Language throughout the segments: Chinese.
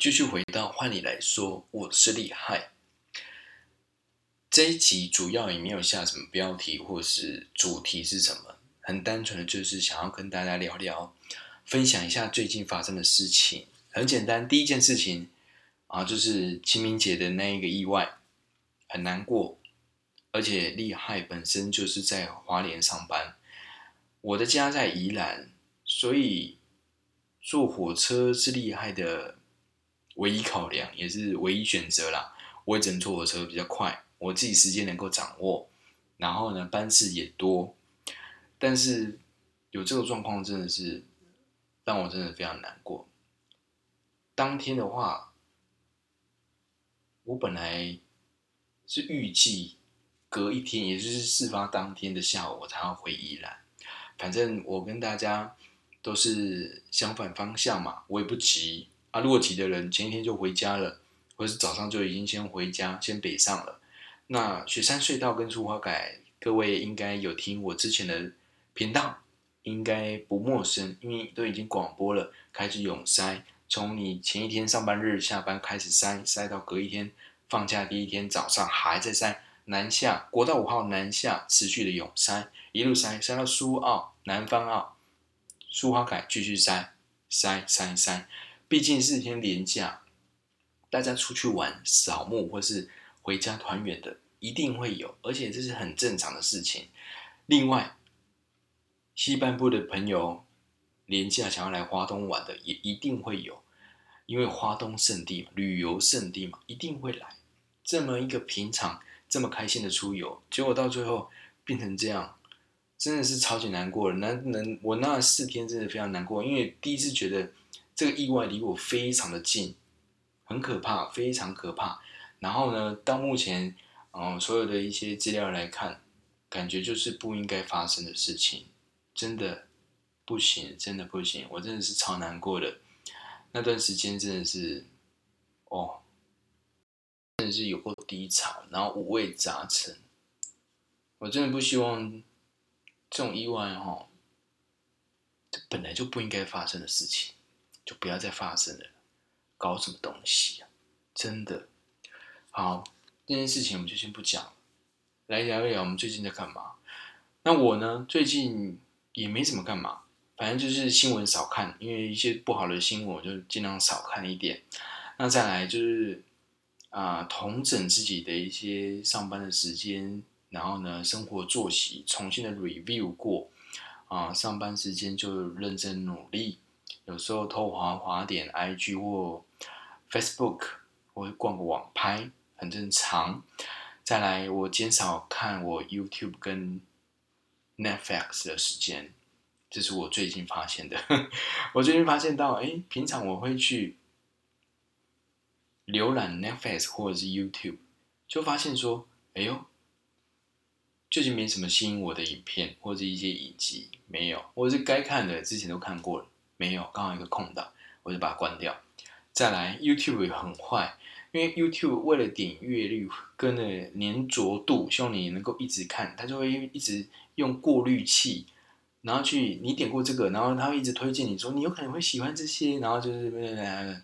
继续回到换你来说，我是厉害。这一集主要也没有下什么标题或是主题是什么，很单纯的就是想要跟大家聊聊，分享一下最近发生的事情。很简单，第一件事情啊，就是清明节的那一个意外，很难过。而且厉害本身就是在华联上班，我的家在宜兰，所以坐火车是厉害的唯一考量，也是唯一选择啦。我只能坐火车比较快，我自己时间能够掌握，然后呢，班次也多，但是有这个状况真的是让我真的非常难过。当天的话，我本来是预计。隔一天，也就是事发当天的下午，我才要回宜兰。反正我跟大家都是相反方向嘛，我也不急啊。如果急的人，前一天就回家了，或是早上就已经先回家，先北上了。那雪山隧道跟苏花改，各位应该有听我之前的频道，应该不陌生，因为都已经广播了，开始涌塞，从你前一天上班日下班开始塞，塞到隔一天放假第一天早上还在塞。南下国道五号南下持续的涌塞，一路塞塞到苏澳、南方澳、苏花改继续塞塞塞塞。毕竟是天连假，大家出去玩扫墓或是回家团圆的一定会有，而且这是很正常的事情。另外，西半部的朋友连假想要来花东玩的也一定会有，因为花东胜地嘛，旅游胜地嘛，一定会来。这么一个平常。这么开心的出游，结果到最后变成这样，真的是超级难过了。难能我那四天真的非常难过，因为第一次觉得这个意外离我非常的近，很可怕，非常可怕。然后呢，到目前，嗯、所有的一些资料来看，感觉就是不应该发生的事情，真的不行，真的不行，我真的是超难过的。那段时间真的是，哦。真的是有过低潮，然后五味杂陈。我真的不希望这种意外哈，这本来就不应该发生的事情，就不要再发生了。搞什么东西啊？真的。好，这件事情我们就先不讲了，来聊一聊我们最近在干嘛。那我呢，最近也没怎么干嘛，反正就是新闻少看，因为一些不好的新闻我就尽量少看一点。那再来就是。啊，统整自己的一些上班的时间，然后呢，生活作息重新的 review 过，啊，上班时间就认真努力，有时候偷滑滑点 IG 或 Facebook，或者逛个网拍，很正常。再来，我减少看我 YouTube 跟 Netflix 的时间，这是我最近发现的。我最近发现到，哎，平常我会去。浏览 Netflix 或者是 YouTube，就发现说，哎呦，最近没什么吸引我的影片或者一些影集，没有，或是该看的之前都看过了，没有，刚好一个空档，我就把它关掉。再来，YouTube 也很坏，因为 YouTube 为了点阅率跟那粘着度，希望你能够一直看，它就会一直用过滤器，然后去你点过这个，然后它会一直推荐你说你有可能会喜欢这些，然后就是。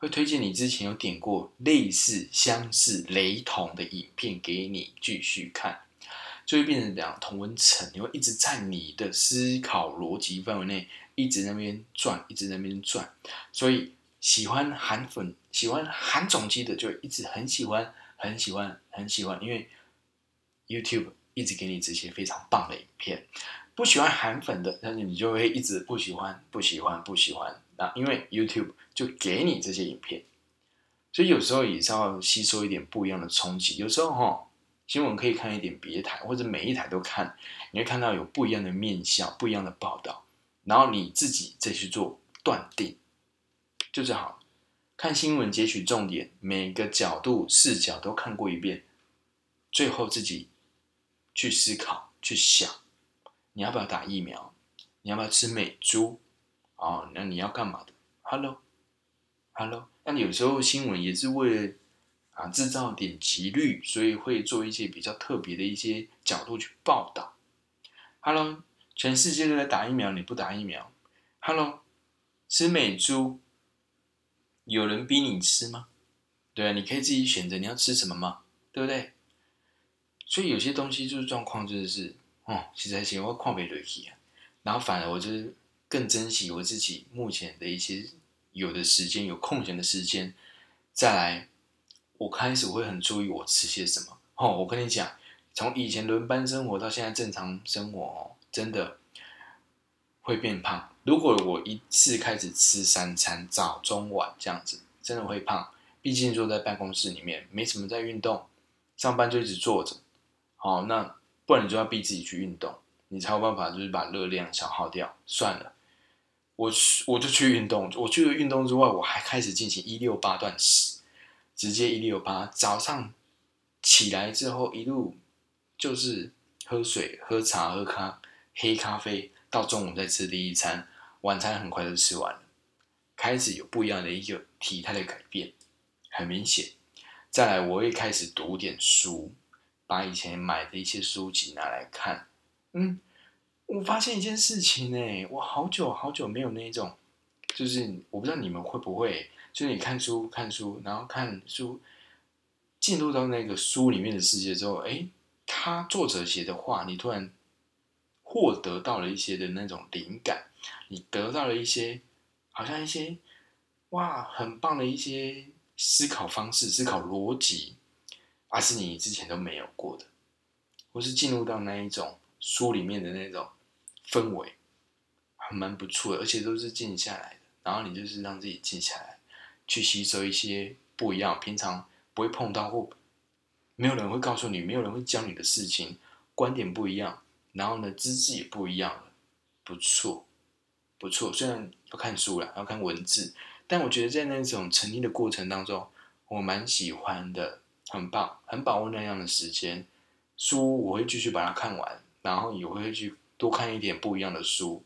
会推荐你之前有点过类似、相似、雷同的影片给你继续看，就会变成这样同温层，你会一直在你的思考逻辑范围内一直那边转，一直在那边转。所以喜欢韩粉、喜欢韩总机的，就一直很喜欢、很喜欢、很喜欢，因为 YouTube 一直给你这些非常棒的影片。不喜欢韩粉的，但是你就会一直不喜欢、不喜欢、不喜欢。啊，因为 YouTube 就给你这些影片，所以有时候也是要吸收一点不一样的冲击。有时候哈，新闻可以看一点别台，或者每一台都看，你会看到有不一样的面相、不一样的报道，然后你自己再去做断定，就是好。看新闻截取重点，每个角度视角都看过一遍，最后自己去思考、去想，你要不要打疫苗？你要不要吃美猪？哦，那你要干嘛的？Hello，Hello，那有时候新闻也是为了啊制造点击率，所以会做一些比较特别的一些角度去报道。Hello，全世界都在打疫苗，你不打疫苗？Hello，吃美猪，有人逼你吃吗？对啊，你可以自己选择你要吃什么吗？对不对？所以有些东西就是状况，就是哦，其实在是我况不得起啊。然后反而我就是更珍惜我自己目前的一些有的时间，有空闲的时间，再来，我开始我会很注意我吃些什么。哦，我跟你讲，从以前轮班生活到现在正常生活哦，真的会变胖。如果我一次开始吃三餐，早中晚这样子，真的会胖。毕竟坐在办公室里面，没什么在运动，上班就一直坐着。好，那不然你就要逼自己去运动，你才有办法就是把热量消耗掉。算了，我我就去运动。我去了运动之外，我还开始进行一六八断食，直接一六八。早上起来之后，一路就是喝水、喝茶、喝咖黑咖啡，到中午再吃第一餐，晚餐很快就吃完了，开始有不一样的一个体态的改变。很明显，再来我会开始读点书，把以前买的一些书籍拿来看。嗯，我发现一件事情呢，我好久好久没有那种，就是我不知道你们会不会，就是你看书看书，然后看书进入到那个书里面的世界之后，哎，他作者写的话，你突然获得到了一些的那种灵感，你得到了一些好像一些哇，很棒的一些。思考方式、思考逻辑，而是你之前都没有过的，或是进入到那一种书里面的那种氛围，还蛮不错的，而且都是静下来的。然后你就是让自己静下来，去吸收一些不一样、平常不会碰到或没有人会告诉你、没有人会教你的事情，观点不一样，然后呢，资质也不一样了，不错，不错。虽然要看书了，要看文字。但我觉得在那种沉溺的过程当中，我蛮喜欢的，很棒，很把握那样的时间。书我会继续把它看完，然后也会去多看一点不一样的书。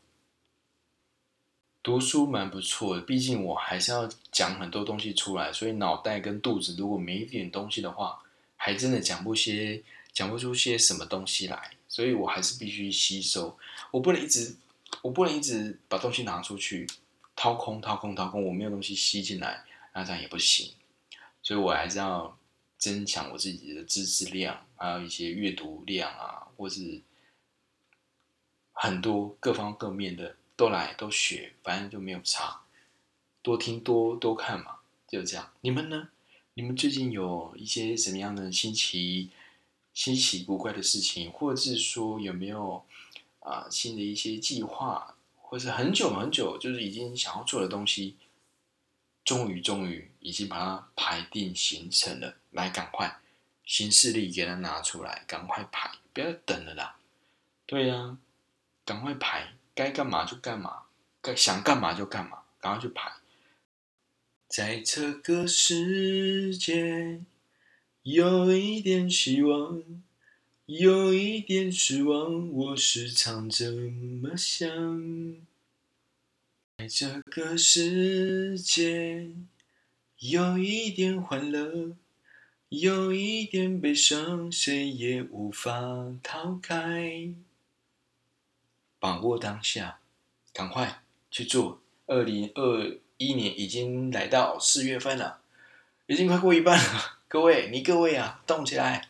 读书蛮不错的，毕竟我还是要讲很多东西出来，所以脑袋跟肚子如果没一点东西的话，还真的讲不些，讲不出些什么东西来。所以我还是必须吸收，我不能一直，我不能一直把东西拿出去。掏空，掏空，掏空，我没有东西吸进来，那这样也不行，所以我还是要增强我自己的知识量，还有一些阅读量啊，或是很多各方各面的都来都学，反正就没有差，多听多多看嘛，就这样。你们呢？你们最近有一些什么样的新奇、稀奇古怪的事情，或者是说有没有啊、新的一些计划？或是很久很久，就是已经想要做的东西，终于终于已经把它排定行程了。来，赶快新势力给它拿出来，赶快排，不要等了啦。对呀、啊，赶快排，该干嘛就干嘛，该想干嘛就干嘛，赶快去排。在这个世界，有一点希望。有一点失望，我时常这么想。在这个世界，有一点欢乐，有一点悲伤，谁也无法逃开。把握当下，赶快去做。二零二一年已经来到四月份了，已经快过一半了。各位，你各位啊，动起来！